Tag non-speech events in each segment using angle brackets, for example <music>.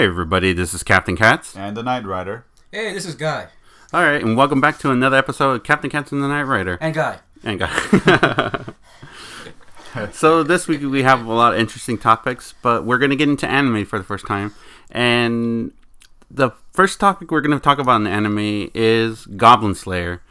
Hey, everybody, this is Captain Katz. And the Knight Rider. Hey, this is Guy. All right, and welcome back to another episode of Captain Katz and the Knight Rider. And Guy. And guy. <laughs> so this week we have a lot of interesting topics, but we're going to get into anime for the first time. And the first topic we're going to talk about in the anime is Goblin Slayer.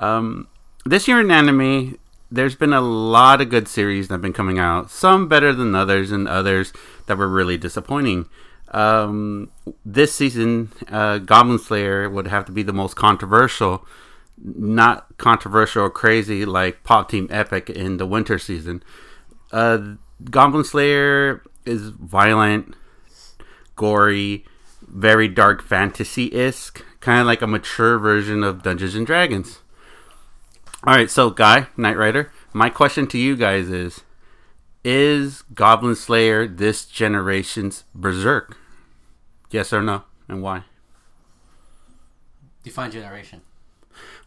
Um, this year in anime, there's been a lot of good series that have been coming out. Some better than others, and others that were really disappointing. Um, this season, uh, Goblin Slayer would have to be the most controversial. Not controversial or crazy like Pop Team Epic in the winter season. Uh, Goblin Slayer is violent, gory, very dark fantasy isk, kind of like a mature version of Dungeons and Dragons. All right, so Guy, Knight Rider, my question to you guys is Is Goblin Slayer this generation's Berserk? Yes or no, and why? Define generation.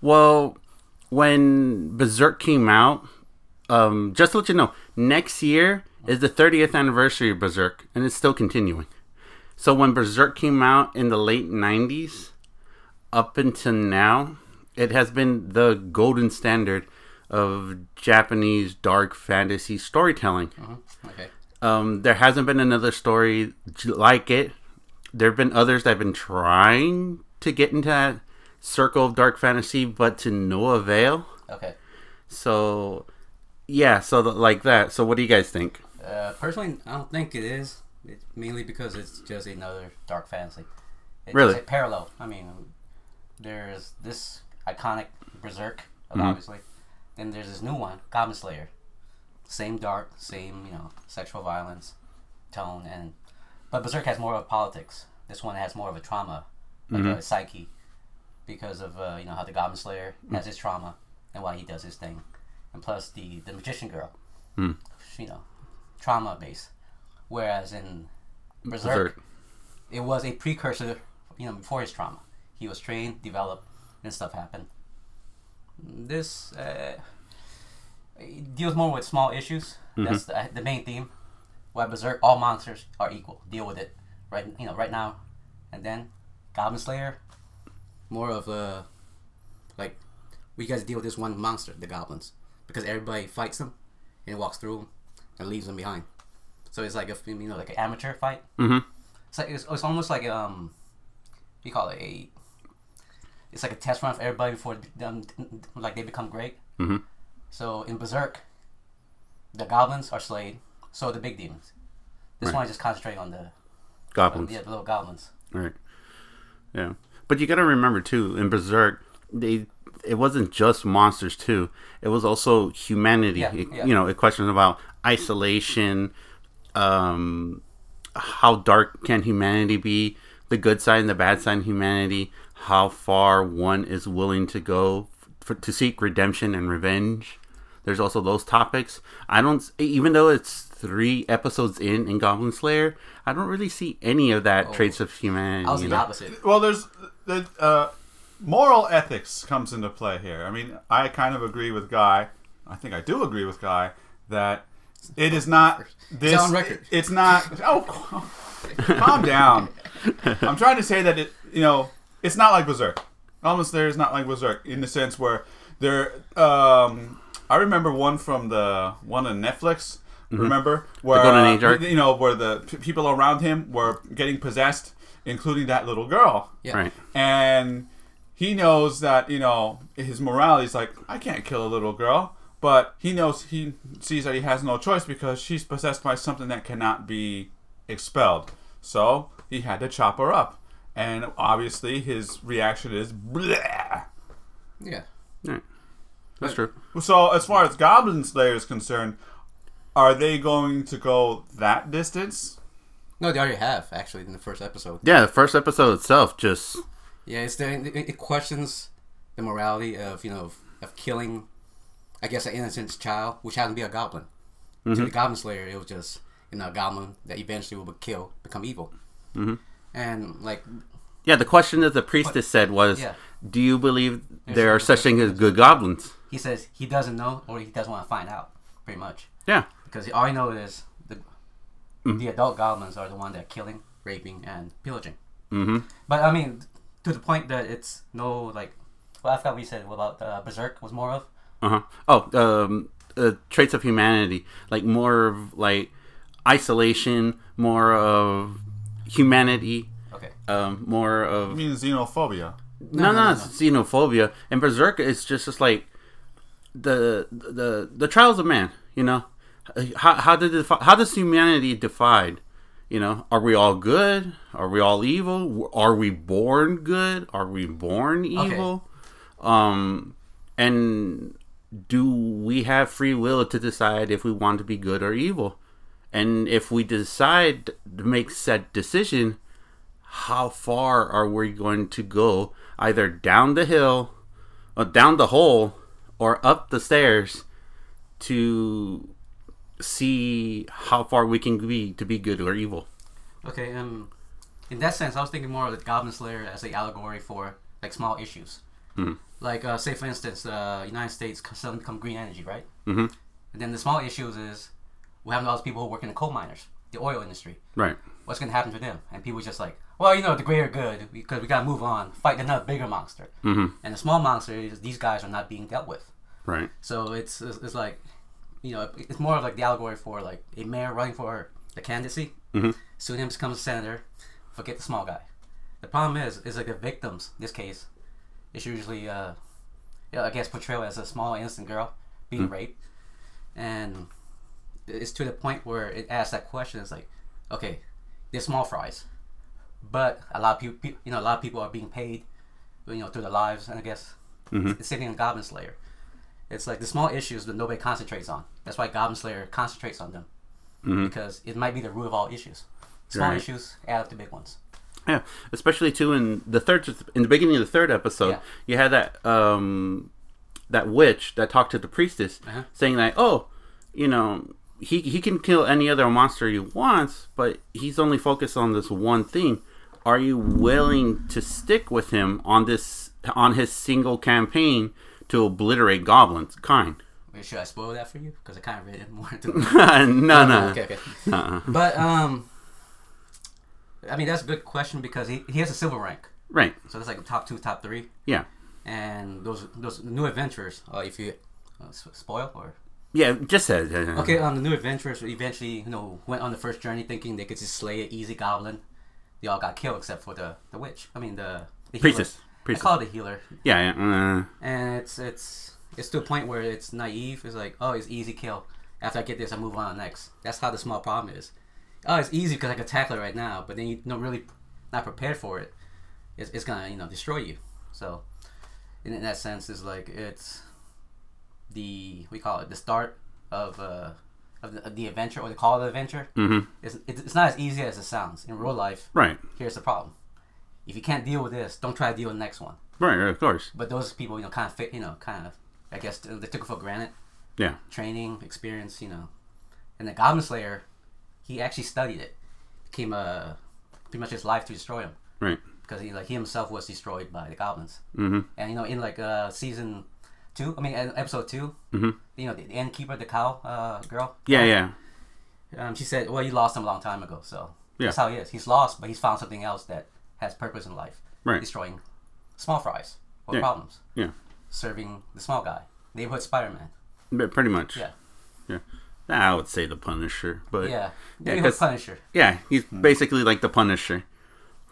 Well, when Berserk came out, um, just to let you know, next year is the 30th anniversary of Berserk, and it's still continuing. So when Berserk came out in the late 90s, up until now, it has been the golden standard of Japanese dark fantasy storytelling. Uh-huh. Okay. Um, there hasn't been another story like it. There have been others that have been trying to get into that circle of dark fantasy, but to no avail. Okay. So, yeah, so th- like that. So, what do you guys think? Uh, personally, I don't think it is. It's mainly because it's just another dark fantasy. It's Really? parallel. I mean, there's this iconic Berserk, Mm-hmm. obviously. Then there's this new one, Goblin Slayer. Same dark, same you know, sexual violence tone, and but Berserk has more of politics. This one has more of a trauma, like Mm-hmm. a psyche, because of uh, you know how the Goblin Slayer Mm. has his trauma and why he does his thing, and plus the the magician girl, Mm. you know, trauma based. Whereas in Berserk, Berserk. it was a precursor, you know, before his trauma. He was trained, developed, and stuff happened. This uh, deals more with small issues. That's the, the main theme. Why Berserk, all monsters are equal. Deal with it right, you know, right now, and then Goblin Slayer, more of a like we guys deal with this one monster, the goblins, because everybody fights them and walks through them and leaves them behind. So it's like a you know like an amateur fight. Mm-hmm. It's like it's, it's almost like um, you call it a. It's like a test run for everybody before them like they become great. Mhm. So in Berserk, the goblins are slayed. So the big demons. This Right. one is just concentrating on the, Goblins. yeah, the little goblins. Right. Yeah. But you got to remember too, in Berserk, they it wasn't just monsters too. It was also humanity. Yeah, It- yeah. You know, a question about isolation. Um, how dark can humanity be? The good side and the bad side of humanity. How far one is willing to go for, to seek redemption and revenge. There's also those topics. I don't, even though it's three episodes in in Goblin Slayer, I don't really see any of that traits of humanity. I was the know? opposite. Well, there's the uh, moral ethics comes into play here. I mean, I kind of agree with Guy. I think I do agree with Guy that it is not this. on record. It's not. Oh, <laughs> calm down. <laughs> I'm trying to say that it. You know, it's not like Berserk. Almost there is not like Berserk in the sense where there. Um, I remember one from the one on Netflix. Remember where Mm-hmm. Golden uh, Age arc? you know where the p- people around him were getting possessed, including that little girl Yeah. Right. and he knows that you know his morality is like I can't kill a little girl, but he knows he sees that he has no choice because she's possessed by something that cannot be expelled. So he had to chop her up, and obviously his reaction is Bleh. Yeah. Right. That's true. So as far as Goblin Slayer is concerned, are they going to go that distance? No, they already have actually in the first episode. Yeah, the first episode itself just Yeah, it's the, it, it questions the morality of you know of, of killing, I guess, an innocent child, which happened to be a goblin. To the Goblin Slayer, it was just you know a goblin that eventually will kill, become evil. Mm-hmm. And like, yeah. The question that the priestess said was, Yeah. "Do you believe there are such things as good goblins?" he says he doesn't know or he doesn't want to find out, pretty much, Yeah. Because all I know is the the adult goblins are the one that are killing raping, and pillaging. Mm-hmm. But I mean, to the point that it's no like. Well, I forgot what you said about uh, Berserk was more of. Uh-huh. Oh, um, uh, traits of humanity, like more of like isolation, more of humanity, Okay. um, more I of mean xenophobia. no, no, no, no, it's xenophobia. And Berserk is just just like the the the trials of man. You know, how how did it, how does humanity divide? You know, are we all good? Are we all evil? Are we born good? Are we born evil? Um, and do we have free will to decide if we want to be good or evil? And if we decide to make said decision, how far are we going to go either down the hill or down the hole or up the stairs to see how far we can be to be good or evil Okay. Um, in that sense, I was thinking more of the Goblin Slayer as a allegory for like small issues. Mhm. Like, uh, say for instance, uh, United States suddenly become green energy, right? Mhm. And then the small issues is we have all those people who work in the coal miners, the oil industry. right What's going to happen to them? And people just like, well, you know, the greater good because we got to move on, fight another bigger monster. Mhm. And the small monster is these guys are not being dealt with. right So it's it's, it's like, you know, it's more of like the allegory for like a mayor running for the candidacy. Mhm. Soon him becomes a senator. Forget the small guy. The problem is, is like the victims. In this case, it's usually, uh, yeah, I guess portrayed as a small innocent girl being raped, and it's to the point where it asks that question. It's like, okay, they're small fries, but a lot of people, you know, a lot of people are being paid, you know, through their lives, and I guess Mhm. it's thing in Goblin Slayer. It's like the small issues that nobody concentrates on. That's why Goblin Slayer concentrates on them Mhm. because it might be the root of all issues. Small Right. issues add up to big ones. yeah especially too in the third in the beginning of the third episode Yeah. you had that um that witch that talked to the priestess Uh-huh. saying that oh you know he, he can kill any other monster he wants but he's only focused on this one thing are you willing to stick with him on this on his single campaign to obliterate goblins kind Wait, should I spoil that for you? Because I kind of read it more into <laughs> <laughs> no no Okay, okay. Uh-uh. But um, I mean that's a good question because he, he has a silver rank, right so that's like top two, top three, yeah and those those new adventures. Uh, if you uh, spoil or yeah just says okay, um, the new adventurers eventually you know went on the first journey thinking they could just slay an easy goblin. They all got killed except for the the witch. I mean the, the healer. Priestess I call it the healer, yeah, yeah uh, and it's it's it's to a point where it's naive. It's like, oh, it's easy kill. After I get this, I move on next. That's how the small problem is. Oh, it's easy because I can tackle it right now, but then you don't really not prepared for it. It's, it's gonna you know destroy you. So, in, in that sense, it's like it's the we call it the start of uh of the, of the adventure or the call of the adventure. mhm. It's, it's it's not as easy as it sounds in real life. right Here's the problem: if you can't deal with this, don't try to deal with the next one. right right, of course But those people, you know, kind of fit, you know, kind of, I guess they took it for granted. yeah Training, experience, you know. And the Goblin Slayer, he actually studied it. Became a pretty much his life to destroy him right because he like he himself was destroyed by the goblins. mm-hmm And you know, in like uh season two, I mean episode 2 mm-hmm. you know, the, the innkeeper, the cow uh, girl. yeah yeah Um, she said, "Well, you lost him a long time ago, so Yeah. that's how he is. He's lost, but he's found something else that has purpose in life. Right. Destroying small fries or Yeah. problems. Yeah. Serving the small guy, neighborhood Spider-Man. But pretty much. Yeah. Yeah. I would say the Punisher, but Yeah, Yeah, neighborhood 'cause- Punisher. yeah, he's basically like the Punisher.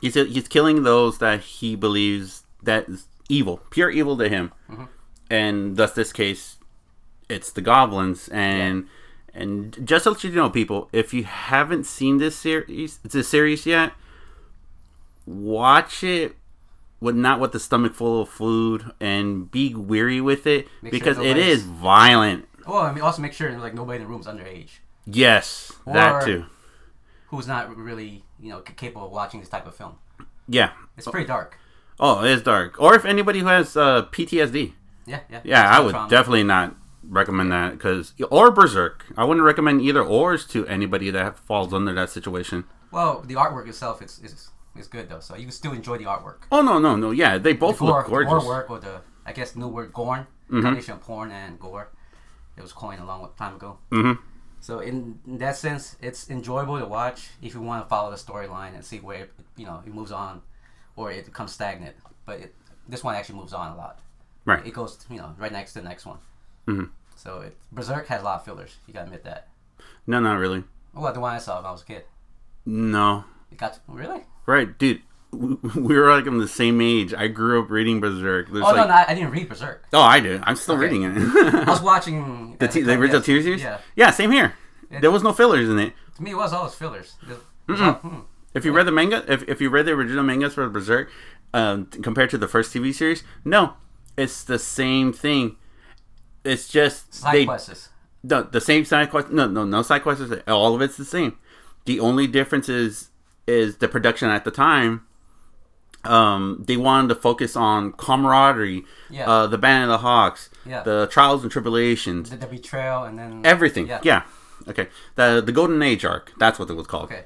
He's he's killing those that he believes that is evil, pure evil to him, Mm-hmm. and thus this case, it's the goblins. And and just to let you know, people, if you haven't seen this series, this series yet, watch it with not with the stomach full of food and be weary with it Make because it nobody's- is violent. Well, I mean, also make sure like nobody in the room's underage, Yes, that too. who's not really you know capable of watching this type of film. Yeah. It's pretty dark. Oh, it is dark. Or if anybody who has uh, PTSD, Yeah, yeah. yeah, I would Trauma. definitely not recommend that because or Berserk. I wouldn't recommend either ors to anybody that falls under that situation. Well, the artwork itself is is, is good though, so you can still enjoy the artwork. Oh no, no, no. Yeah, they both gore, look gorgeous. gore work or the I guess new word gorn Mm-hmm. combination of porn and gore. It was coined a long time ago. Mhm. So in, in that sense, it's enjoyable to watch if you want to follow the storyline and see where it, you know it moves on, or it becomes stagnant. But it, this one actually moves on a lot. Right. It goes you know right next to the next one. Mhm. So it, Berserk has a lot of fillers. You gotta admit that. No, not really. Well, the one I saw when I was a kid. No. It got really. Right, dude. <laughs> We were like on the same age. I grew up reading Berserk. There's Oh no, like, no, I I didn't read Berserk. oh, I did. I'm still Okay. reading it. I was watching <laughs> the, t- the original. TV series. Yeah, Yeah, same here. It- There was no fillers in it. to me it was always fillers. The- Mm-mm. Hmm. If you read the manga, if, if you read the original mangas for Berserk, um, compared to the first TV series, no, it's the same thing. It's just Side they quests. the, the same side quest. No, no, no side quests. All of it's the same. The only difference is is the production at the time. Um, they wanted to focus on camaraderie, Yeah. uh, the Band of the Hawks, Yeah. the trials and tribulations, The, the betrayal and then everything. Yeah. Yeah. Okay. The the Golden Age arc. That's what it was called. Okay.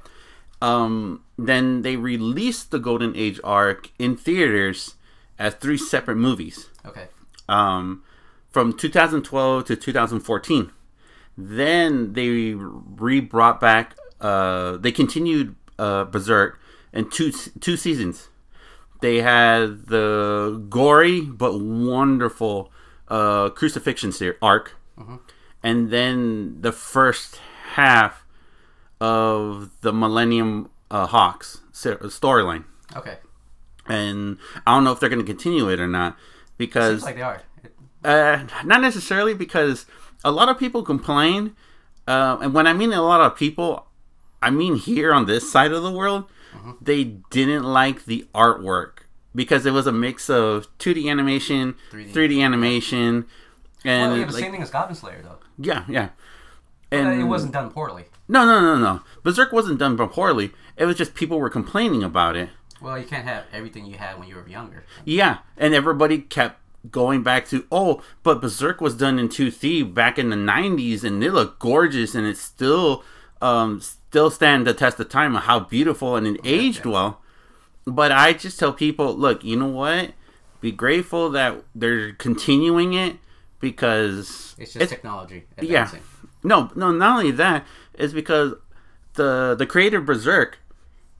Um, then they released the Golden Age arc in theaters as three separate movies Okay. um, from 2012 to 2014. Then they re brought back. Uh, they continued uh, Berserk in two two seasons. They had the gory but wonderful uh, crucifixion ser- arc, and then the first half of the Millennium uh, Hawks storyline. Okay. And I don't know if they're going to continue it or not because Seems like they are. Uh, not necessarily because a lot of people complain, uh, and when I mean a lot of people, I mean here on this side of the world, they didn't like the artwork because it was a mix of 2D animation, 3D, 3D. animation, and well, yeah, the like, same thing as Goblin Slayer though. yeah, yeah. But And it wasn't done poorly. no, no, no, no. Berserk wasn't done poorly. It was just people were complaining about it. Well, you can't have everything you had when you were younger. Yeah, and everybody kept going back to oh, but Berserk was done in 2D back in the 90s and it looked gorgeous and it's still um still stand the test of time of how beautiful and it aged yeah. well. But I just tell people, look, you know what? Be grateful that they're continuing it because It's just technology Advancing. yeah. No, no, not only that, it's because the the creator Berserk,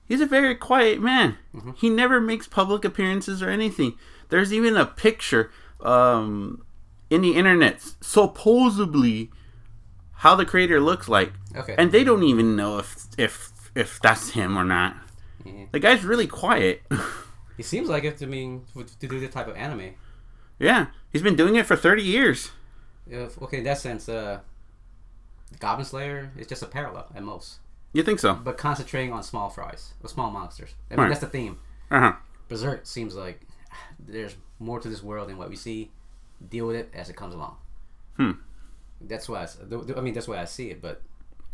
he's a very quiet man. He never makes public appearances or anything. There's even a picture um, in the internet, supposedly how the creator looks like, Okay. and they don't even know if if if that's him or not. Yeah. The guy's really quiet. <laughs> It seems like it to me to do the type of anime. yeah, he's been doing it for 30 years. If, okay, in that sense, uh, Goblin Slayer is just a parallel at most, You think so? but concentrating on small fries or small monsters. I mean, Right. that's the theme. Uh huh. Berserk seems like <sighs> there's more to this world than what we see. Deal with it as it comes along. Hmm. That's why I, s- th- th- I mean that's why I see it. But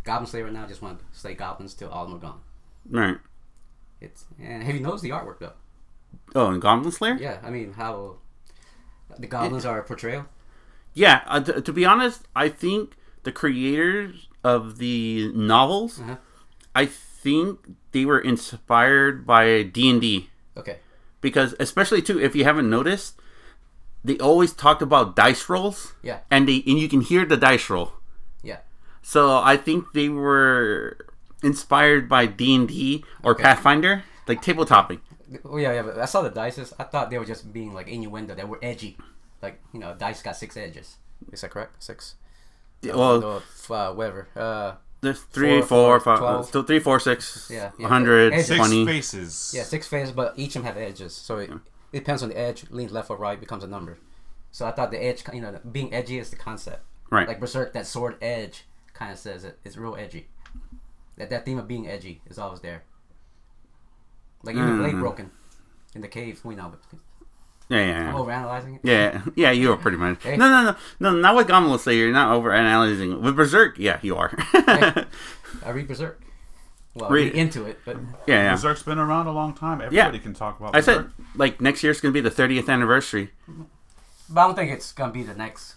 Goblin Slayer right now I just want to slay goblins till all of them are gone. Right. It's and have you noticed the artwork though? Oh, and Goblin Slayer? Yeah, I mean how the goblins are a portrayal. Yeah, uh, t- to be honest, I think the creators of the novels, Uh-huh. I think they were inspired by D and D Okay. because, especially too, if you haven't noticed, they always talked about dice rolls, Yeah. and they and you can hear the dice roll. Yeah. So I think they were inspired by D and D or Okay. Pathfinder, like tabletopping. Oh yeah, yeah. But I saw the dices. I thought they were just being like innuendo. They were edgy. Like you know, dice got six edges. Is that correct? Six. Yeah, Well, No, f- uh, whatever. Uh, there's three, Four, four, four, five, twelve. so three, four, six, Yeah, yeah. hundred, Edges. Six twenty. faces. yeah, six faces, but each of them have edges. So it, it depends on the edge. Leans left or right becomes a number. So I thought the edge, you know, being edgy is the concept. Right. Like Berserk, that sword edge kind of says it. It's real edgy. That that theme of being edgy is always there. Like even the blade Mhm. broken in the cave. We know, but yeah, yeah, yeah. I'm overanalyzing it. Yeah, yeah, you are pretty much. Hey. No, no, no, no, not what with Goblin say. You're not over analyzing. With Berserk, yeah, you are. yeah, <laughs> I read Berserk. Well, Read- read into it, but yeah. Berserk's been around a long time. Everybody can talk about I said like next year's gonna be the 30th anniversary. but I don't think it's gonna be the next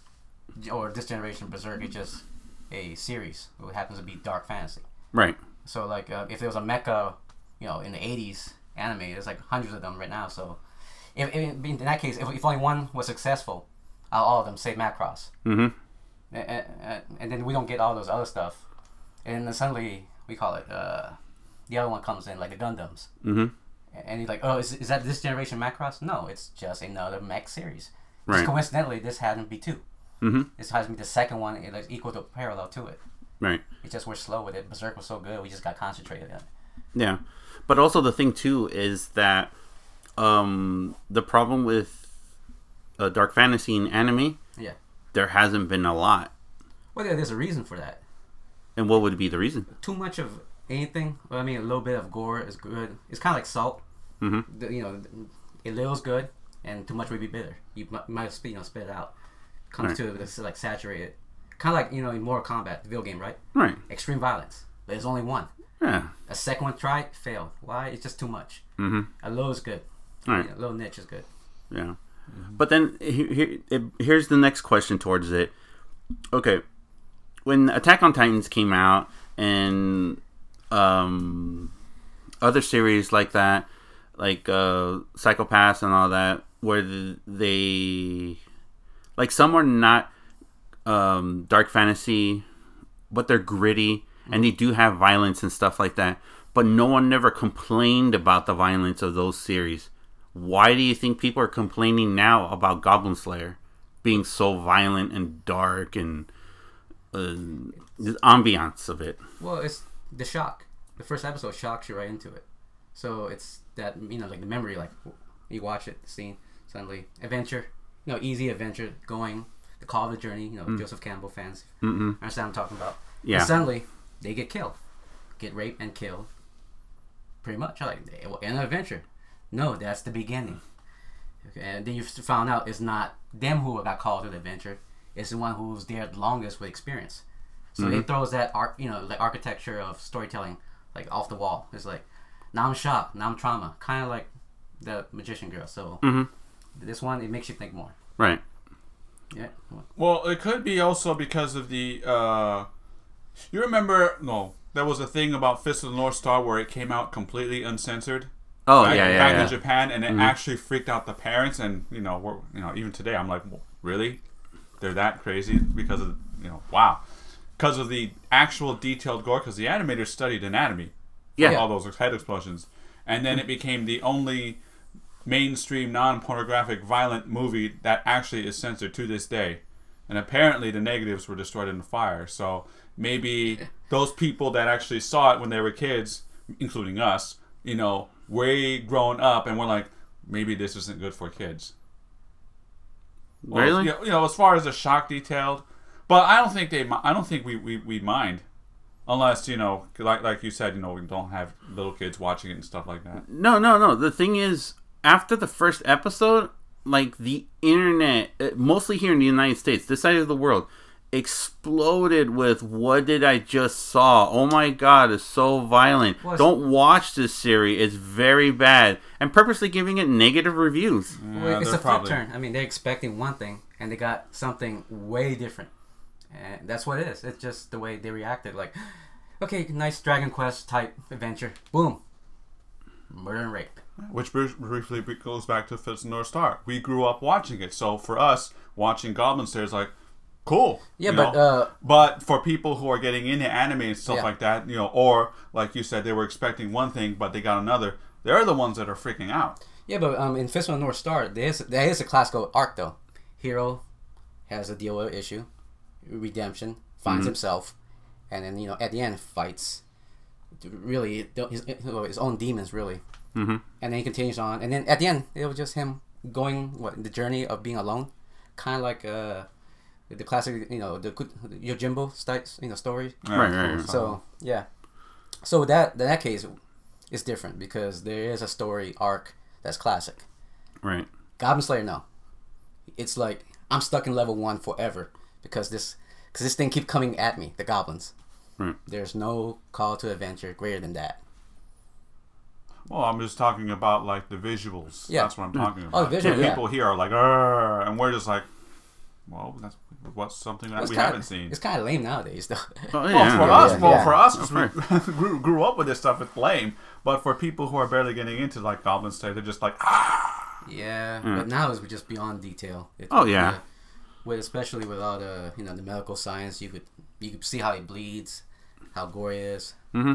or this generation of Berserk. It just a series. It happens to be dark fantasy. Right. So like uh, if there was a mecha, you know, in the '80s anime, there's like hundreds of them right now. So if, if in that case, if, if only one was successful, out of all of them say Macross, Mm-hmm. and, and, and then we don't get all those other stuff and then suddenly we call it uh, the other one comes in like the Gundams, Mm-hmm. and he's like, oh, is, is that this generation Macross? No, it's just another mech series. Right. Just coincidentally, this happened to be two. Mm-hmm. This has to be the second one. It is equal to parallel to it. Right. It's just we're slow with it. Berserk was so good, we just got concentrated on it. Yeah, but also the thing too is that um, the problem with uh, dark fantasy and anime, Yeah. there hasn't been a lot. Well, there- there's a reason for that. And what would be the reason? Too much of anything. Well, I mean, a little bit of gore is good. It's kind of like salt. Mm-hmm. The- you know, it little's good, and too much would be bitter. You mi- might spit, you know, spit it out. Comes Right. to this like saturated, kind of like you know in Mortal Kombat, the video game, right? Right. Extreme violence. There's only one. Yeah. A second one tried, failed. Why? It's just too much. Mm-hmm. A low is good. Right. You know, low niche is good. Yeah. But then here, here, it, here's the next question towards it. Okay, when Attack on Titans came out and um, other series like that, like uh, Psycho-Pass and all that, where they like some are not um, dark fantasy, but they're gritty and they do have violence and stuff like that. But no one never complained about the violence of those series. Why do you think people are complaining now about Goblin Slayer being so violent and dark and uh, the ambiance of it? Well, it's the shock. The first episode shocks you right into it. So it's that you know, like the memory, like you watch it, the scene, suddenly adventure, you know, easy adventure, going the call of the journey. You know, Joseph Campbell fans Mm-mm. understand what I'm talking about. Yeah. And suddenly they get killed, get raped and killed. Pretty much, like they- in an adventure. No, that's the beginning. Okay, and then you found out it's not them who got called to the adventure. It's the one who's there the longest with experience. So it throws that art, you know, the architecture of storytelling like off the wall. It's like now I'm shocked, now I'm trauma, kind of like the magician girl. So Mhm. this one it makes you think more. Right. Yeah. Well, it could be also because of the. Uh, you remember? No, there was a thing about Fist of the North Star where it came out completely uncensored. Oh back, yeah, yeah, back yeah. in Japan, and it actually freaked out the parents. And you know, we're, you know, even today, I'm like, "Well, really? They're that crazy because of you know, wow, because of the actual detailed gore. Because the animators studied anatomy, Yeah. all those head explosions, and then it became the only mainstream non-pornographic violent movie that actually is censored to this day. And apparently, the negatives were destroyed in the fire. So maybe <laughs> those people that actually saw it when they were kids, including us, you know, way grown up, and we're like, maybe this isn't good for kids. Well, Really? You know, you know, as far as the shock detailed, but I don't think they. I don't think we we we mind, unless you know, like like you said, you know, we don't have little kids watching it and stuff like that. No, no, no. The thing is, after the first episode, like the internet, uh, mostly here in the United States, this side of the world, exploded with "What did I just saw? Oh my God, it's so violent! Well, it's- Don't watch this series; it's very bad." And purposely giving it negative reviews. Well, it's they're a flip probably- turn. I mean, they're expecting one thing, and they got something way different. And that's what it is. It's just the way they reacted. Like, <gasps> okay, nice Dragon Quest type adventure. Boom. Murder and rape. Which briefly goes back to Fist of the North Star. We grew up watching it, so for us, watching Goblin Slayer is like, cool. Yeah, but uh, But for people who are getting into anime and stuff Yeah. like that, you know, or like you said, they were expecting one thing, but they got another. They're the ones that are freaking out. yeah, but um, in Fist of the North Star, there is there is a classical arc though. Hero has a deal with issue, redemption, finds himself, and then you know at the end fights. Really, his, his own demons really. Mhm. and then he continues on, and then at the end it was just him going what the journey of being alone, kind of like uh the classic you know the good Yojimbo style you know story. Right, right, right. So yeah, so that in that case, it's different because there is a story arc that's classic. Right. Goblin Slayer, no, it's like I'm stuck in level one forever because this because this thing keep coming at me, the goblins. Right. There's no call to adventure greater than that. Well, I'm just talking about like the visuals. Yeah. That's what I'm talking Oh, about. visual, The yeah. People here are like, "Arr," and we're just like, well, that's what's something that It's we kinda- haven't seen. It's kind of lame nowadays, though. <laughs> Oh, Well, yeah. for yeah, us, yeah, well, yeah. for us, 'cause Right. we <laughs> grew, grew up with this stuff, it's lame. But for people who are barely getting into like Goblin Slayer, they're just like, ah, Yeah, but now it's just beyond detail. It, Oh, yeah. With especially with all the you know the medical science, you could you could see how he bleeds, how gory it is. Mm-hmm.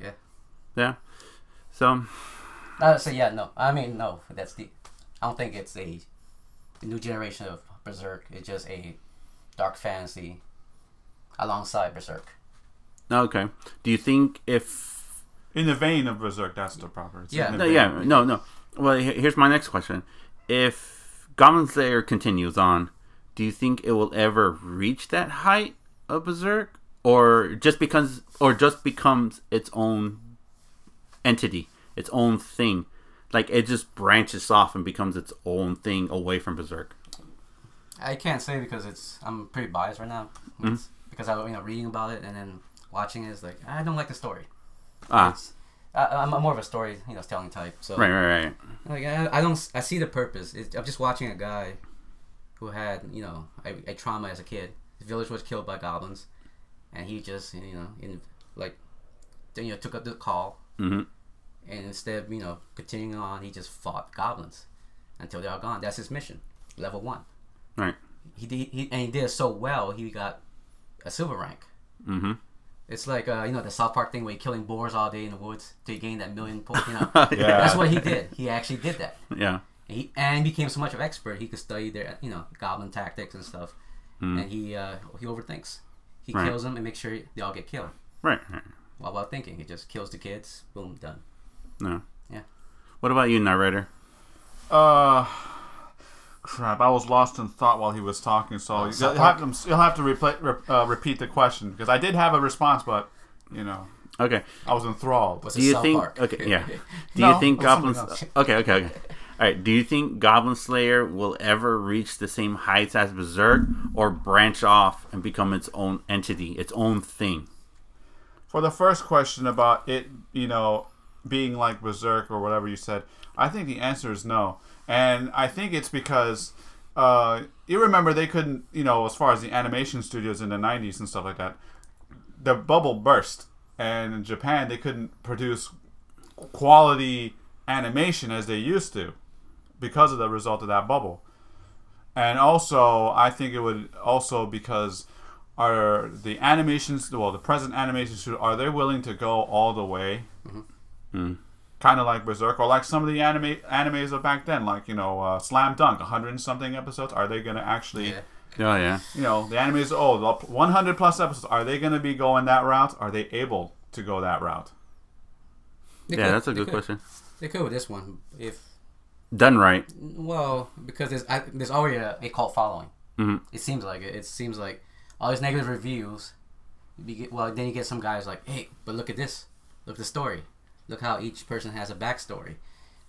Yeah. Yeah. So Uh, so yeah, no. I mean, no. That's the. I don't think it's a, a new generation of Berserk. It's just a dark fantasy alongside Berserk. okay. Do you think if In the vein of Berserk, that's the proper. it's Yeah. no, vein. yeah, no, no. Well, here's my next question: If Goblin Slayer continues on, do you think it will ever reach that height of Berserk, or just because, or just becomes its own entity, its own thing? Like it just branches off and becomes its own thing away from Berserk. I can't say because it's I'm pretty biased right now. Mm-hmm. Because I you know reading about it and then watching it is like I don't like the story. Ah, It's, I, I'm more of a story you know telling type. So right, right, right. Like I, I don't I see the purpose. It's, I'm just watching a guy who had you know a, a trauma as a kid. His village was killed by goblins, and he just you know in like then you know took up the call, Mhm. and instead of you know continuing on, he just fought goblins until they're all gone. That's his mission, level one. Right. He did he, and he did so well. He got a silver rank. Mm-hmm. It's like uh, you know the South Park thing where you're killing boars all day in the woods to gain that million points. You know, <laughs> Yeah. that's what he did. He actually did that. Yeah. And he and became so much of an expert he could study their you know goblin tactics and stuff and he uh, he overthinks he Right. kills them and makes sure they all get killed Right. right. While while thinking he just kills the kids boom done No. Yeah. What about you, Knight Rider? Uh, crap! I was lost in thought while he was talking, so you'll, South you'll have to you'll have to replay, re, uh, repeat the question because I did have a response, but you know Okay. I was enthralled. what's Do a you South think? Park Okay, yeah. <laughs> Do No, you think it Goblin? Okay, okay, okay. All right. Do you think Goblin Slayer will ever reach the same heights as Berserk, or branch off and become its own entity, its own thing? For the first question about it, you know, being like Berserk or whatever you said, I think the answer is no. And I think it's because uh, you remember they couldn't, you know, as far as the animation studios in the 90s and stuff like that, the bubble burst. And in Japan, they couldn't produce quality animation as they used to because of the result of that bubble. And also, I think it would also because are the animations well the present animation studio are they willing to go all the way Mm. kind of like berserk or like some of the anime animes of back then like you know uh, slam dunk 100 and something episodes are they going to actually yeah Oh yeah. you know the animes oh the 100 plus episodes are they going to be going that route are they able to go that route They Yeah, could- that's a good could. question. they could with this one if Done right. well because there's I, there's already a, a cult following Mhm. it seems like it it seems like all these negative reviews get, well then you get some guys like hey but look at this. Look at the story. Look how each person has a backstory.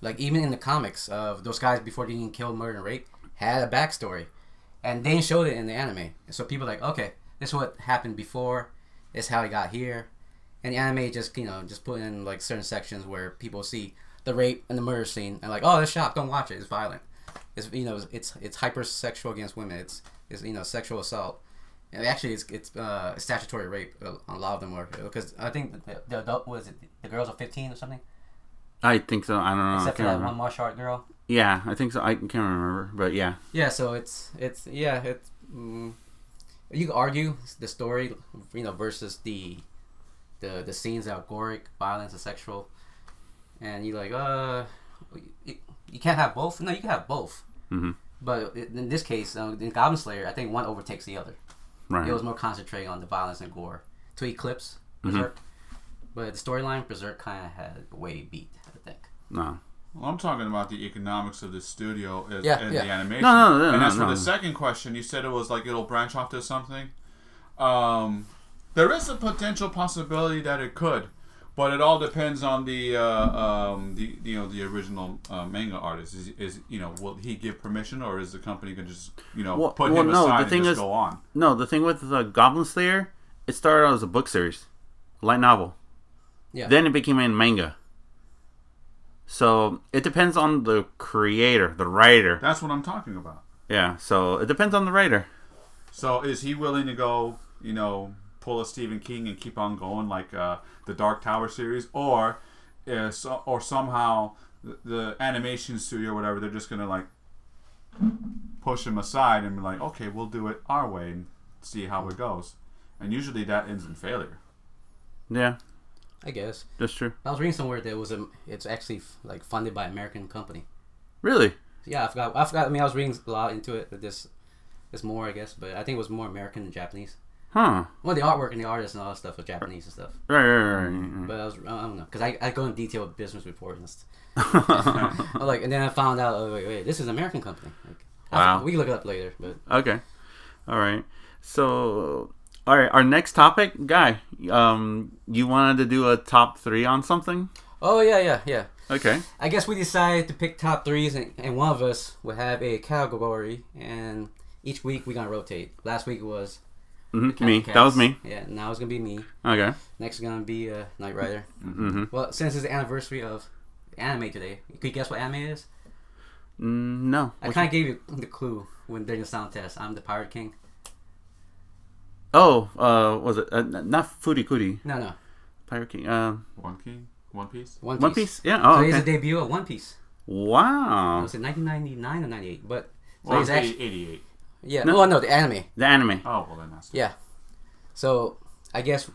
Like even in the comics of those guys before getting killed murdered and raped had a backstory. And they showed it in the anime. So people like okay this is what happened before. This is how he got here. And the anime just you know just put in like certain sections where people see the rape and the murder scene and like oh this shock don't watch it. It's violent. It's you know it's it's hypersexual against women. It's it's you know sexual assault actually it's it's uh, statutory rape uh, a lot of them are because I think the, the adult was it the girls are 15 or something I think so. I don't know. Except for that remember. one martial art girl Yeah, I think so. I can't remember, but yeah. Yeah, so it's it's yeah it's mm, you could argue the story you know versus the the the scenes that are goric, violence, and sexual, and you're like uh you, you can't have both. No, you can have both. Mhm. But in this case, uh, in Goblin Slayer, I think one overtakes the other. Right. It was more concentrating on the violence and gore to eclipse Mm-hmm. Berserk. But the storyline, Berserk kind of had way beat. I think. no. well, i'm talking about the economics of the studio as, Yeah, and yeah. the animation No, no, no, and no, as for no. the second question you said it was like it'll branch off to something um, there is a potential possibility that it could but it all depends on the uh, um, the you know the original uh, manga artist. Is, is you know will he give permission or is the company gonna just you know Well- put well, him no, the aside and thing just is- go on? No, the thing with the Goblin Slayer, it started out as a book series, light novel. Yeah. Then it became a manga. So it depends on the creator, the writer. That's what I'm talking about. Yeah. So it depends on the writer. So is he willing to go you know pull a Stephen King and keep on going like uh, the Dark Tower series, or uh, so, or somehow the, the animation studio or whatever they're just gonna like push him aside and be like, okay, we'll do it our way and see how it goes. And usually that ends in failure. Yeah, I guess. that's true. I was reading somewhere that it was a, it's actually f- like funded by an American company. Really? Yeah, I forgot. I forgot. I mean, I was reading a lot into it. But this, this more, I guess. But I think it was more American than Japanese. Huh. Well, the artwork and the artists and all that stuff was Japanese and stuff. Right, right, right. right. But I was, I don't know, because I, I go in detail with business reports and stuff. <laughs> Like, and then I found out, oh, wait, wait, this is an American company. Like, I- Wow. we can look it up later, but Okay. All right. So, all right. Our next topic, guy. Um, you wanted to do a top three on something? oh yeah, yeah, yeah. Okay. I guess we decided to pick top threes, and, and one of us would have a category, and each week we're gonna rotate. Last week was hmm Cat Me. Cats. That was me. Yeah, now it's gonna be me. Okay. Next is gonna be uh, Knight Rider. Mm-hmm. Well, since it's the anniversary of anime today, could you guess what anime is? Mm, no. I kind of gave you the clue when during the sound test. I'm the Pirate King. Oh, uh, was it uh, not Foodie Cootie? No, no, Pirate King. Uh, One key, One Piece. One Piece. One Piece. Yeah. Oh, so he's the debut of One Piece. Wow. Was it 1999 or 98? But so Well, he's it's actually 88. Yeah. No. No, no, the anime. The anime. Oh well, then that's Yeah. So I guess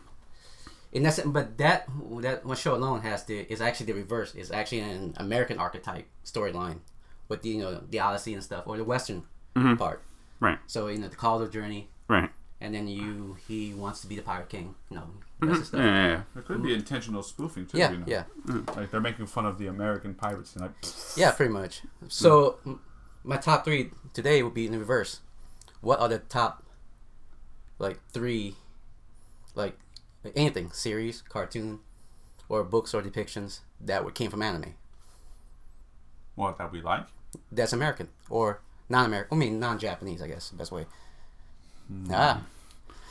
in that sense, but that that one show alone has the is actually the reverse. It's actually an American archetype storyline with the you know the Odyssey and stuff or the Western Mhm. part. Right. So you know the Call Calder journey, Right. and then you he wants to be the Pirate King. You know, Mhm. Yeah, stuff. yeah, yeah. There could be intentional spoofing too. Yeah, you know? yeah, Like they're making fun of the American pirates and like. yeah, pretty much. So m my top three today would be in reverse. What are the top like three, like anything series, cartoon, or books or depictions that came from anime? What that we like? that's American or non-American. I mean, non-Japanese. I guess the best way. Ah,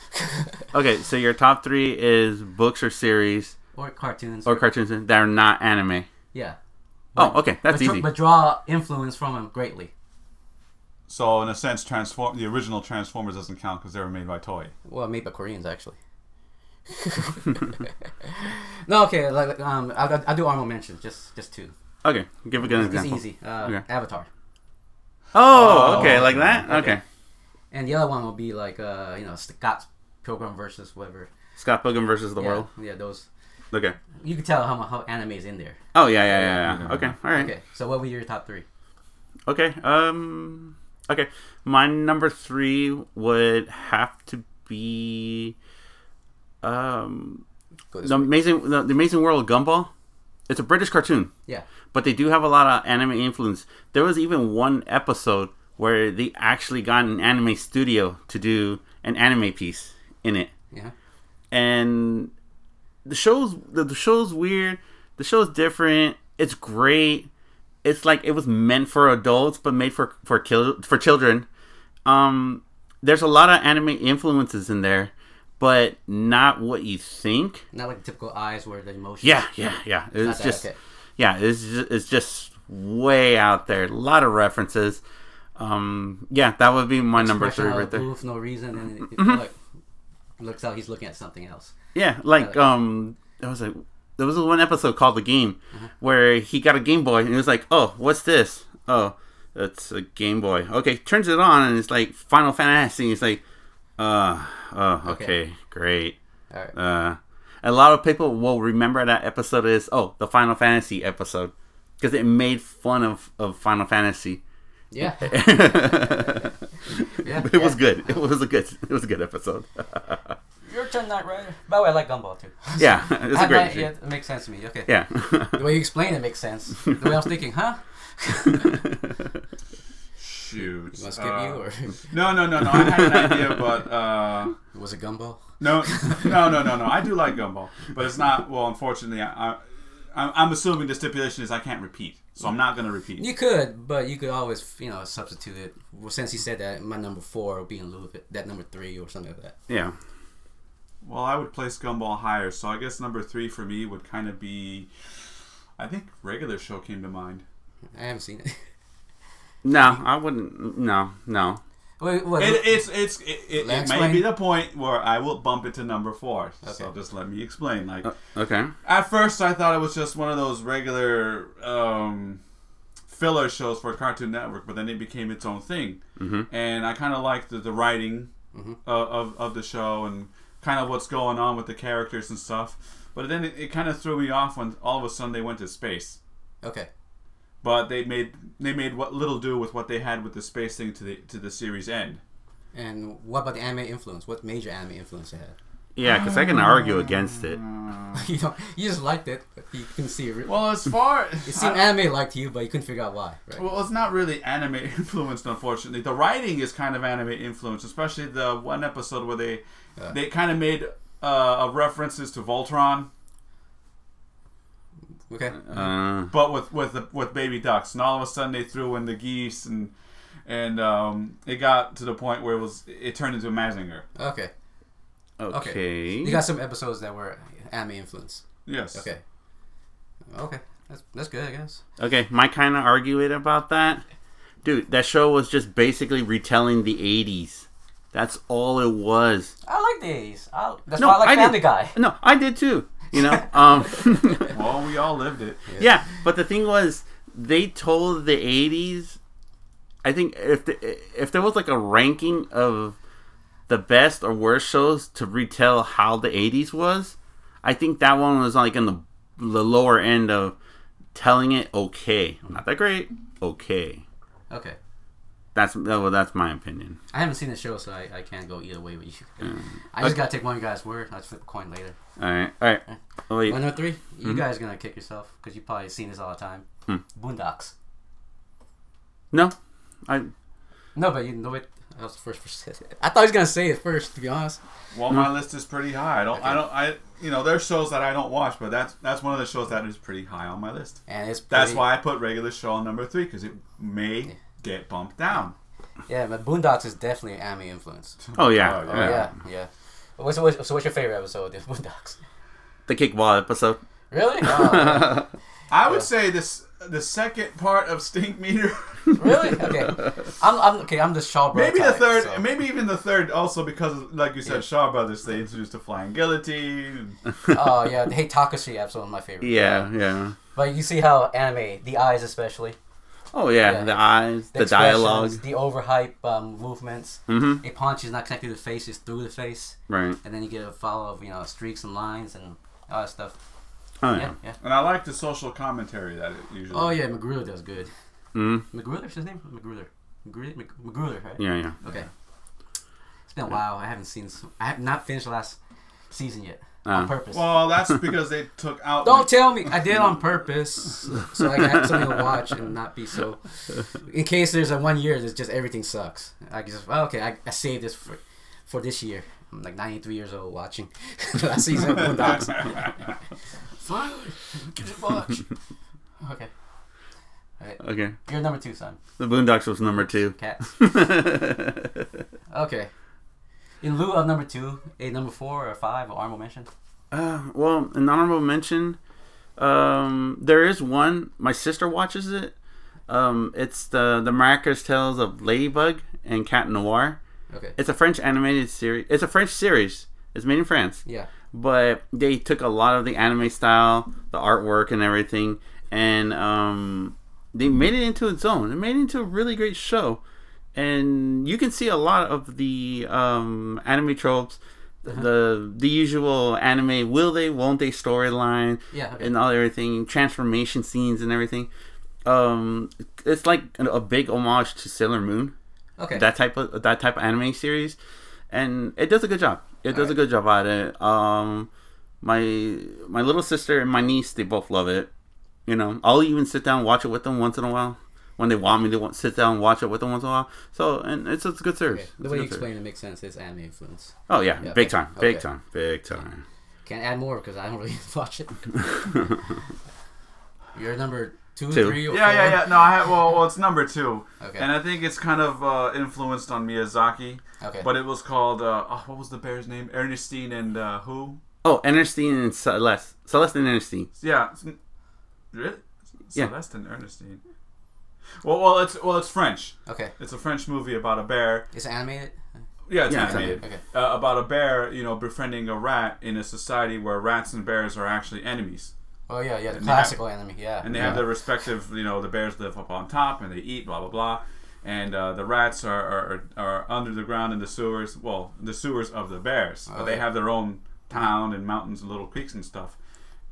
<laughs> Okay, so your top three is books or series or cartoons. or cartoons that are not anime. yeah. Oh, okay, that's but, easy. but draw influence from them greatly. So in a sense, transform the original Transformers doesn't count because they were made by Toei. Well, made by Koreans actually. <laughs> no, okay. Like, like, um, I'll, I'll do honorable mentions. Just, just two. Okay, give a good It's example. easy. Uh, Okay. Avatar, Oh, Oh, okay, like that. okay. Okay. and the other one will be like, uh, you know, Scott's Pilgrim versus whatever. Scott Pilgrim versus the yeah, World. Yeah, those. Okay. You can tell how mu- how anime is in there. Oh yeah, yeah, yeah, yeah. Yeah. Okay, all right. Okay, so what were your top three? Okay. Um. Okay. My number three would have to be, um, the amazing, the, the Amazing World of Gumball. It's a British cartoon, Yeah. but they do have a lot of anime influence. There was even one episode where they actually got an anime studio to do an anime piece in it. Yeah. and the show's the, the show's weird. The show's different. It's great. It's like it was meant for adults, but made for for kil- for children. Um, there's a lot of anime influences in there, but not what you think. Not like typical eyes where the emotion. Yeah, yeah, yeah. It's that, just okay. yeah, it's just, it's just way out there. A lot of references. Um, yeah, that would be my number three right there. Mm-hmm. no reason, and it, it like, looks out he's looking at something else. Yeah, like um, there was a there was one episode called the game where he got a Game Boy and he was like, "Oh, what's this? Oh, it's a Game Boy." Okay, turns it on and it's like Final Fantasy. And he's like, "Uh, oh, okay, Okay. great." Right. Uh, a lot of people will remember that episode is oh the Final Fantasy episode because it made fun of of Final Fantasy. yeah. <laughs> <laughs> Yeah, it was good. It was a good. It was a good episode. <laughs> Your turn, Knight Rider. By the way, I like Gumball too. <laughs> yeah, <laughs> it was I- a great. I- show. yeah, it makes sense to me. Okay. Yeah. The way you explain it makes sense. The way I was thinking, huh? Shoot. You want to skip Uh, you or No, no, no, no. I had an idea, but uh, was it Gumball? no, no, no, no, no. I do like Gumball, but it's not. Well, unfortunately, I, I, I'm I'm assuming the stipulation is I can't repeat, so I'm not gonna repeat. You could, but you could always, you know, substitute it. Well, since he said that, my number four would be in lieu of it, that number three or something like that. yeah. Well, I would place Gumball higher, so I guess number three for me would kind of be. I think regular show came to mind. I haven't seen it. <laughs> No, I wouldn't. No, no. Wait, what, It, it's it's it, it, it may be the point where I will bump it to number four. So just let me explain. Like Uh, okay. at first, I thought it was just one of those regular um, filler shows for Cartoon Network, but then it became its own thing, Mhm. and I kind of liked the, the writing Mhm. of, of of the show and kind of what's going on with the characters and stuff. But then it, it kind of threw me off when all of a sudden they went to space. Okay. But they made they made what little do with what they had with the space thing to the to the series end. And what about the anime influence? What major anime influence it had? Yeah, because I can argue against it. <laughs> you know, you just liked it, but you couldn't see it. Well, as far <laughs> it seemed anime liked you, but you couldn't figure out why. Right? Well, it's not really anime <laughs> influenced, unfortunately. The writing is kind of anime influenced, especially the one episode where they Yeah. they kind of made uh, references to Voltron, okay. Uh, but with with the, with baby ducks, and all of a sudden they threw in the geese, and and um, it got to the point where it was it turned into a Mazinger. Okay. okay. You got some episodes that were anime influence. Yes. Okay. Okay. That's that's good, I guess. Okay, my kind of argument about that, dude. That show was just basically retelling the '80s. That's all it was. I like these. I, that's No, why I like I did- Guy. No, I did too. You know, <laughs> um, <laughs> Well, we all lived it. <laughs> yeah. But the thing was, they told the '80s. I think if the, if there was like a ranking of the best or worst shows to retell how the '80s was, I think that one was like in the the lower end of telling it okay, not that great, okay. Okay. That's well, that's my opinion. I haven't seen the show, so I, I can't go either way with you. Mm. I just gotta take one of you guy's word. I'll flip a coin later. All right, all right. Oh, wait. One number three. You Mm-hmm. guys gonna kick yourself because you probably seen this all the time. Hmm. Boondocks. No, I No, but you know it. I was the first. first I thought he was gonna say it first. To be honest. Well, my list is pretty high. I don't. I don't. I. You know, there's shows that I don't watch, but that's that's one of the shows that is pretty high on my list. And it's That's why I put regular show on number three because it may get bumped down. Yeah, but Boondocks is definitely anime influence. Oh yeah, Oh, yeah. yeah, yeah. What's, what's, so what's your favorite episode of <laughs> Boondocks? The kickball episode. Really? <laughs> Oh, I would Yeah. say this the second part of Stinkmeaner, really? <laughs> Okay. I'm, I'm okay. I'm the Shaw Bro maybe the third, so- maybe even the third. Also because, like you said, Yeah. Shaw Brothers they introduced the flying guillotine. Oh yeah, the Hey Takashi episode is my favorite. Yeah, yeah. But you see how anime, the eyes especially, Oh yeah, Yeah. the eyes, the, the, dialogue. the overhype um, movements. Mm-hmm. A punch is not connected to the face; it's through the face, Right. and then you get a follow of you know streaks and lines and all that stuff. Oh Yeah, yeah. yeah. And I like the social commentary that it usually. Oh yeah, McGruder does good. Mm-hmm. McGruder's his name? McGruder. McGruder, Mag- right? Yeah, yeah. Okay. It's been a while. I haven't seen. s- I have not finished the last season yet on ah. purpose. Well, that's because they took out. Don't tell me. I did on <laughs> purpose so I can have something to watch and not be so. In case there's a one year that's just everything sucks. I just well, okay. I, I saved this for for this year. I'm like 93 years old watching <laughs> last season of Boondocks. Finally, get your watch. Okay. Alright, Okay. you're number two, son. The Boondocks was number two. Cat. <laughs> Okay. In lieu of number two, a number four or five, or honorable mention. Uh, well, an honorable mention. Um, there is one. My sister watches it. Um, it's the the miraculous tales of Ladybug and Cat Noir. Okay. It's a French animated series. It's a French series. It's made in France, Yeah. but they took a lot of the anime style, the artwork, and everything, and um, they made it into its own. It made it into a really great show, and you can see a lot of the um, anime tropes, the the usual anime will they won't they storyline, Yeah. Okay. and all everything, transformation scenes and everything. Um, it's like a, big homage to Sailor Moon okay. that type of that type of anime series, and it does a good job. It does a good job at it. Um, my my little sister and my niece they both love it. You know, I'll even sit down and watch it with them once in a while when they want me to sit down and watch it with them once in a while. So, and it's, it's a good series. Okay. The a way you good series. explain it makes sense. It's anime influence. Oh yeah, Yeah, big okay. time, big Okay. time, big time. Can't add more because I don't really <laughs> watch it. <laughs> You're number two, Two. three, or Yeah, four? yeah, yeah. No, I have. Well, well, it's number two, Okay. and I think it's kind of uh, influenced on Miyazaki. okay. But it was called. Uh, oh, what was the bear's name? Ernestine and uh, who? Oh, Ernestine and Celeste, Celeste and Ernestine. Yeah. it's- Really? Yeah. Celeste and Ernestine. Well, well, it's well, it's French. okay. It's a French movie about a bear. It's animated. Yeah, it's Yeah, it's animated. Okay. Uh, about a bear, you know, befriending a rat in a society where rats and bears are actually enemies, Oh yeah, yeah. The And they have- classical anime. Yeah. and they yeah. have their respective. You know, the bears live up on top and they eat, blah blah blah. and uh, the rats are, are are under the ground in the sewers. Well, the sewers of the bears, but Oh, they yeah. have their own town and mountains and little creeks and stuff.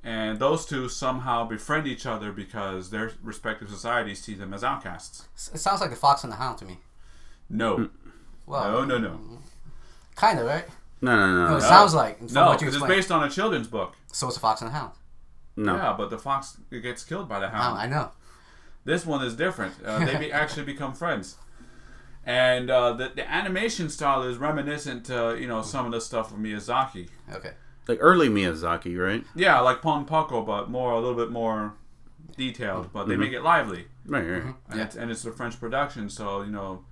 And those two somehow befriend each other because their respective societies see them as outcasts. It sounds like the Fox and the Hound to me. No, Well, no, no, no, kind of right. No, no, no, No, it no. sounds like no. what you Because it's based on a children's book. So it's a Fox and the Hound. no. Yeah, but the fox gets killed by the hound. I know. This one is different. Uh, they be, <laughs> actually become friends, and uh, the the animation style is reminiscent to you know some of the stuff of Miyazaki. Okay. Like early Miyazaki, right? Yeah, like Pom Poko, but more a little bit more detailed. But they mm-hmm. make it lively, Right, right. Mm-hmm. and, Yeah. it's, and it's a French production, so you know,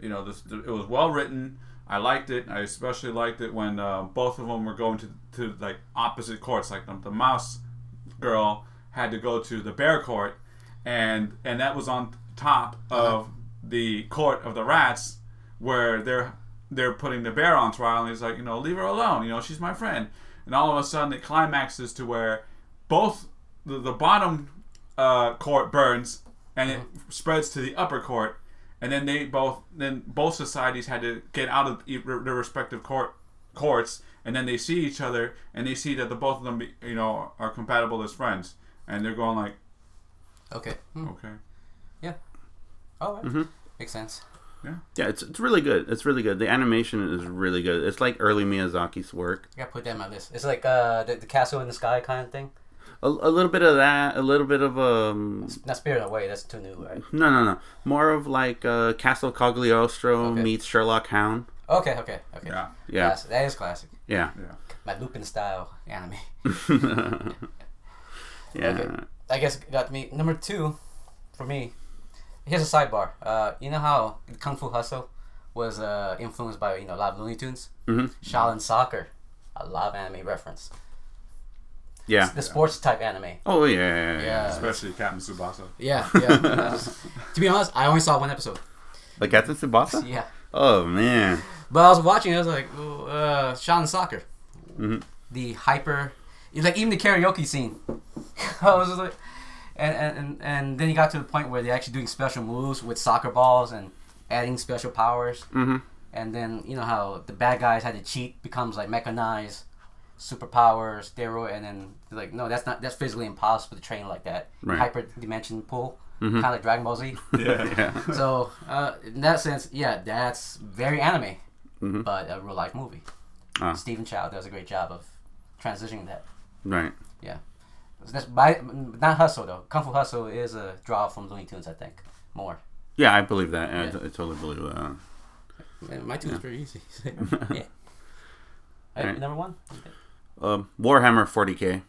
you know, this, it was well written. I liked it. I especially liked it when uh, both of them were going to, to like opposite courts. Like the, the mouse girl had to go to the bear court, and and that was on top uh-huh. of the court of the rats, where they're they're putting the bear on trial, and he's like, you know, leave her alone. You know, she's my friend. And all of a sudden, it climaxes to where both the, the bottom uh, court burns, and it spreads to the upper court, and then they both then both societies had to get out of e- their respective court courts, and then they see each other, and they see that the both of them, be- you know, are compatible as friends, and they're going like, Okay. okay yeah All right. Mm-hmm. Makes sense. Yeah, Yeah, it's it's really good. It's really good. The animation is really good. It's like early Miyazaki's work. I gotta put that on my list. It's like uh, the, the castle in the sky kind of thing. A, a little bit of that. A little bit of um. Not Spirit Away. That's too new, right? No, no, no. More of like uh, Castle Cagliostro Okay. meets Sherlock Hound. Okay. Okay. Okay. yeah, Yeah, Class- that is classic. yeah, yeah. My Lupin style anime. <laughs> <laughs> yeah. Okay. I guess got me number two for me. Here's a sidebar. Uh, you know how Kung Fu Hustle was uh, influenced by you know a lot of Looney Tunes. Mhm. Shaolin Soccer, a lot of anime reference. Yeah. The sports type anime. Oh yeah, yeah, yeah. Yeah. Especially Captain Tsubasa. Yeah, <laughs> yeah. That to be honest, I only saw one episode. Like Captain Tsubasa. Yeah, Oh man. but I was watching. it, I was like, oh, uh, Shaolin Soccer. Mhm. The hyper, like even the karaoke scene. <laughs> I was just like, and, and and and then you got to the point where they're actually doing special moves with soccer balls and adding special powers. Mm-hmm. And then you know how the bad guys had to cheat becomes like mechanized superpower steroid and then they're like no that's not that's physically impossible to train like that Right. hyper dimension pull Mhm. kind of like Dragon Ball Z <laughs> <laughs> Yeah. Yeah. so uh, in that sense yeah that's very anime Mhm. but a real life movie Ah. Stephen Chow does a great job of transitioning that Right. So that's by not Hustle though Kung Fu Hustle is a draw from Looney Tunes I think more Yeah, I believe that. I, Yeah. I totally believe that. Man, my tune's pretty easy <laughs> <laughs> yeah Alright. number one Um, Warhammer 40k.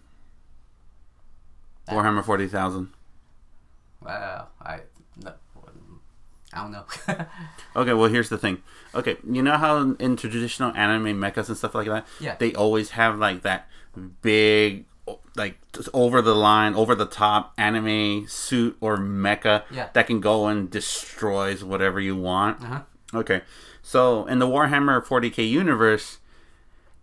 Ah. Warhammer 40,000. wow I no, I don't know <laughs> Okay, well, here's the thing. Okay, you know how in traditional anime mechas and stuff like that, Yeah. they always have like that big, like over the line, over the top anime suit or mecha Yeah. that can go and destroys whatever you want. uh-huh Okay, so in the Warhammer 40k universe,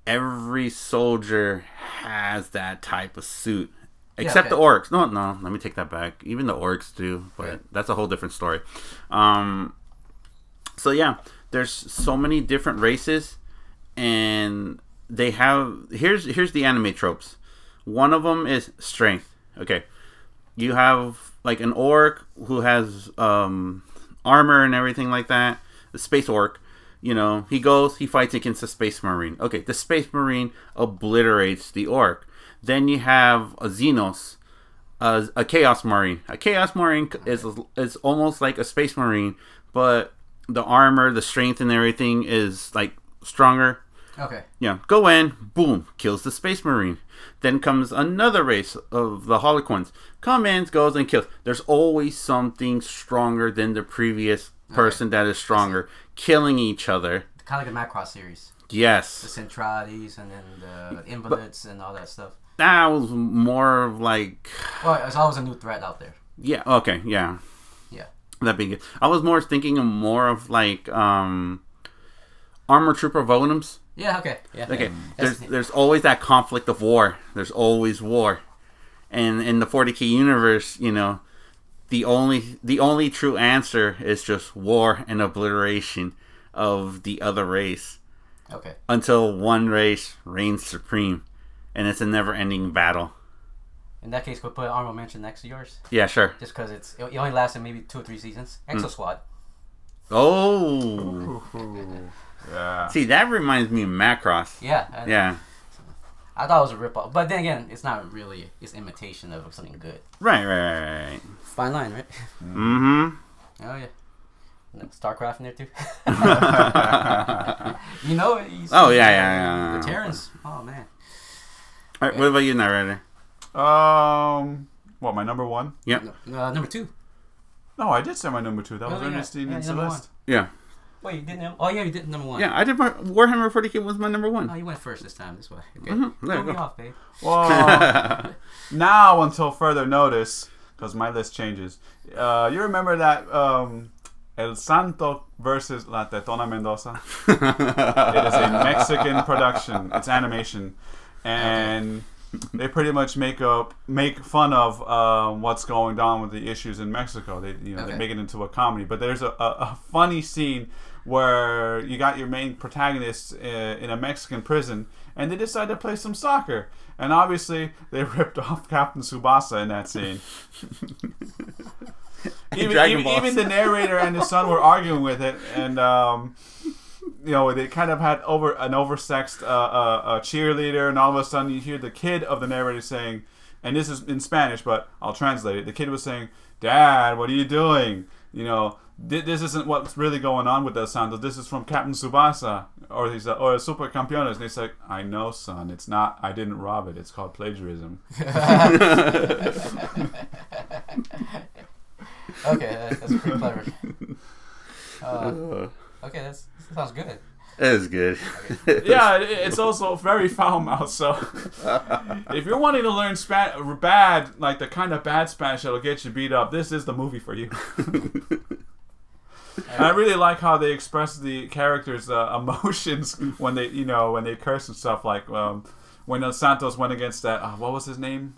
every soldier has that type of suit. Except okay. the orcs. No, no, let me take that back. Even the orcs do, but Yeah. that's a whole different story. Um, so yeah, there's so many different races, and they have here's here's the anime tropes. One of them is strength. Okay, you have like an orc who has um, armor and everything like that. The space orc, you know, he goes, he fights against the space marine. Okay, the space marine obliterates the orc. Then you have a Xenos, a, a chaos marine. A chaos marine is is almost like a space marine, but the armor, the strength, and everything is like stronger. Okay Yeah, go in, boom, kills the space marine. Then comes another race of the Harlequins. Come in, goes and kills. There's always something stronger than the previous person that is stronger, killing each other. kind of like the Macross series Yes. the Centralities and then the invalids and all that stuff. that was more of like, Well, there's always a new threat out there. yeah, okay, yeah, Yeah. that being good. I was more thinking of more of like um, armor trooper Votoms. Yeah. Okay. Yeah. Okay, yeah. there's there's always that conflict of war. There's always war, and in the 40k universe, you know, the only the only true answer is just war and obliteration of the other race Okay. until one race reigns supreme, and it's a never-ending battle. In that case, we'll put Honorable Mention next to yours, Yeah, sure. just because it's it only lasted maybe two or three seasons. Hmm. Exo Squad. Oh, Yeah. see, that reminds me of Macross. Yeah. I, Yeah, I thought it was a ripoff, but then again, it's not really. It's imitation of something good. right, right, right, right. Fine line, right? Mm-hmm. Oh yeah. Starcraft in there too. <laughs> you know it. Oh, yeah, yeah, yeah, The. Terrans. Oh man. All right, what about you, narrator? Um, what my number one? Yep. No, uh, number two. No, I did say my number two. That was Oh, yeah. Ernestine Yeah, and number one. Celeste. Yeah, Wait, you didn't. Oh yeah, you did number one. yeah. I did. My, Warhammer 40k was my number Oh, one. you went first this time. This way. Okay. Mhm, there Throw you me go. off, babe. Well, <laughs> now until further notice, because my list changes. Uh, you remember that um, El Santo versus La Tetona Mendoza? <laughs> It is a Mexican production. It's animation, and they pretty much make up make fun of um, what's going on with the issues in Mexico. They you know they make it into a comedy. But there's a, a, a funny scene where you got your main protagonist uh, in a Mexican prison, and they decide to play some soccer. And obviously, they <laughs> ripped off Captain Tsubasa in that scene. <laughs> even, even, even the narrator and his son were arguing with it, and um, you know they kind of had over an oversexed uh, uh, uh, cheerleader, and all of a sudden you hear the kid of the narrator saying, and this is in Spanish, but I'll translate it. The kid was saying, "Dad, what are you doing? You know." Thi- This isn't what's really going on with El Santos. This is from Captain Tsubasa, or he's or Super Campeones. And he's like, "I know, son. It's not. I didn't rob it. It's called plagiarism." <laughs> <laughs> Okay, that, that's pretty clever. Uh, okay, that's, that sounds good. That is good. yeah, it, it's also very foul mouth. So, <laughs> if you're wanting to learn spa- bad, like the kind of bad Spanish that'll get you beat up, this is the movie for you. And I really like how they express the characters' uh, emotions <laughs> when they, you know, when they curse and stuff. Like um, when El Santos went against that, uh, what was his name?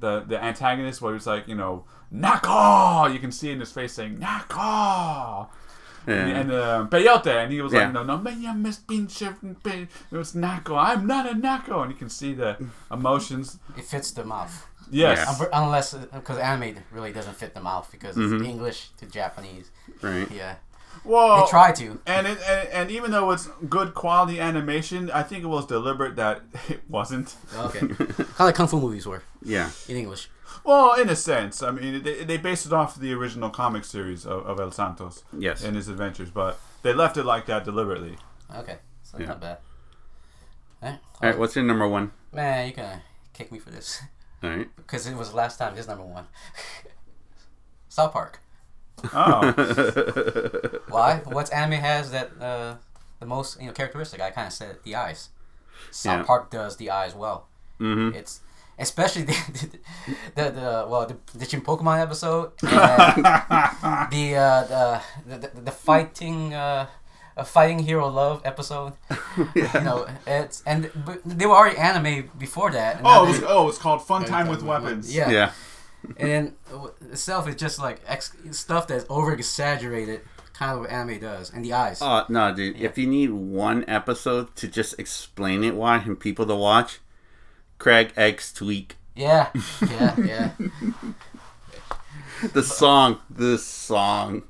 The the antagonist, where he was like, you know, Nako. You can see in his face saying Nako. Yeah. And uh, Peyote, and he was Yeah. like, no, no, me llames pinche, pe-" it was Nako. I'm not a Nako, and you can see the emotions. It fits the mouth. Yes. Yeah. Unless, because anime really doesn't fit the mouth because it's Mhm. English to Japanese. Right. Yeah. Well, They try to. and, it, and and even though it's good quality animation, I think it was deliberate that <laughs> it wasn't. Okay. <laughs> kind of like kung fu movies were Yeah. in English. Well, in a sense, I mean, they, they based it off the original comic series of, of El Santos Yes. and his adventures, but they left it like that deliberately. Okay. So Yeah. not bad. Eh? All right. What's your number one? Man, you're gonna kick me for this. <laughs> All right. Because it was the last time his number one. <laughs> South Park. Oh, <laughs> Why? What's anime has that uh, the most you know characteristic? I kind of said it, the eyes. South Yeah. Park does the eyes well. mm-hmm. It's especially <laughs> the the, the, well the the Chinpokomon episode and the, uh, the the the fighting uh, a fighting hero love episode. <laughs> You know, it's and but they were already anime before that. oh, it was, they- oh, it's called Fun Time with Weapons. Yeah. Yeah. and then itself is just like ex- stuff that's over exaggerated, kind of what anime does, and the eyes. Oh no, dude! Yeah. If you need one episode to just explain it, why and people to watch, Craig X Tweek, Yeah, <laughs> yeah, yeah. the song, the song.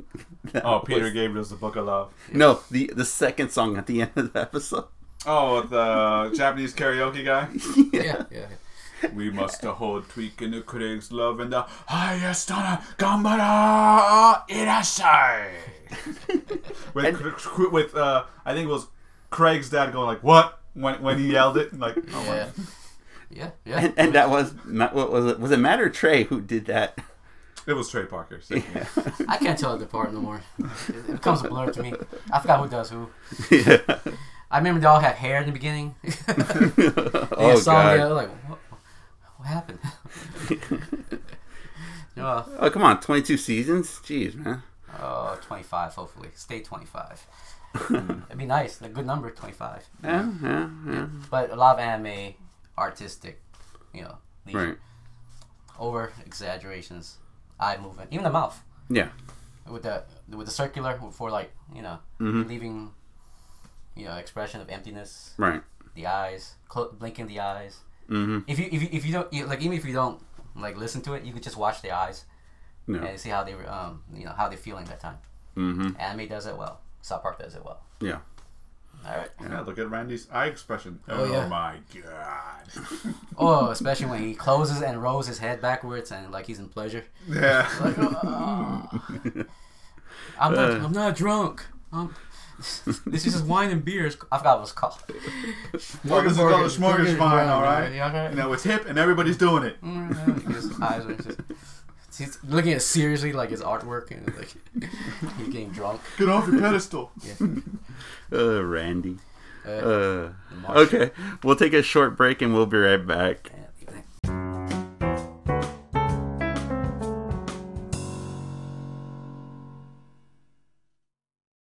<laughs> Oh, Peter Gabriel's The Book of Love. No, the the second song at the <laughs> end of the episode. Oh, the Japanese karaoke guy. <laughs> yeah, yeah. We must hold Tweek in the Craig's love and the highest honor, Gambara Irasai. with Cr- with uh, I think it was Craig's dad going like, "What?" when when he yelled it, like, oh my. Yeah, yeah, yeah. And, and that was what was it? Was it Matt or Trey who did that? It was Trey Parker. so- <laughs> I can't tell it apart no more. It, it becomes a blur to me. I forgot who does who. yeah. I remember they all had hair in the beginning. <laughs> <laughs> they oh had song god. there, like, what, what happened? no, Oh come on, twenty two seasons. Jeez, man. uh, 25, hopefully. Stay 25. It'd be nice. A good number, 25. Yeah, yeah, yeah. But a lot of anime, artistic, you know, these Right. over exaggerations. Eye movement, even the mouth Yeah. with the with the circular for like you know Mhm. leaving you know expression of emptiness. Right. The eyes, cl- blinking the eyes. Mm-hmm. If you if you, if you don't you, like even if you don't like listen to it, you could just watch the eyes Yeah. and see how they um you know how they're feeling that time. Mm-hmm. Anime does it well. South Park does it well. Yeah. All right. Yeah, look at Randy's eye expression. Oh, yeah. my god. <laughs> Oh, especially when he closes and rolls his head backwards and like he's in pleasure. yeah. Like, "Oh." I'm not. Uh. I'm not drunk. I'm, <laughs> this is just wine and beers. I forgot what it's called. Well, this is called a smorgasbord, all right? Yeah, okay. You know, it's hip and everybody's doing it. <laughs> Mm, His eyes are just. He's looking at it seriously like his artwork and like <laughs> he's getting drunk. Get off your pedestal. <laughs> Uh, Randy. Uh, Uh, okay. We'll take a short break and we'll be right back. and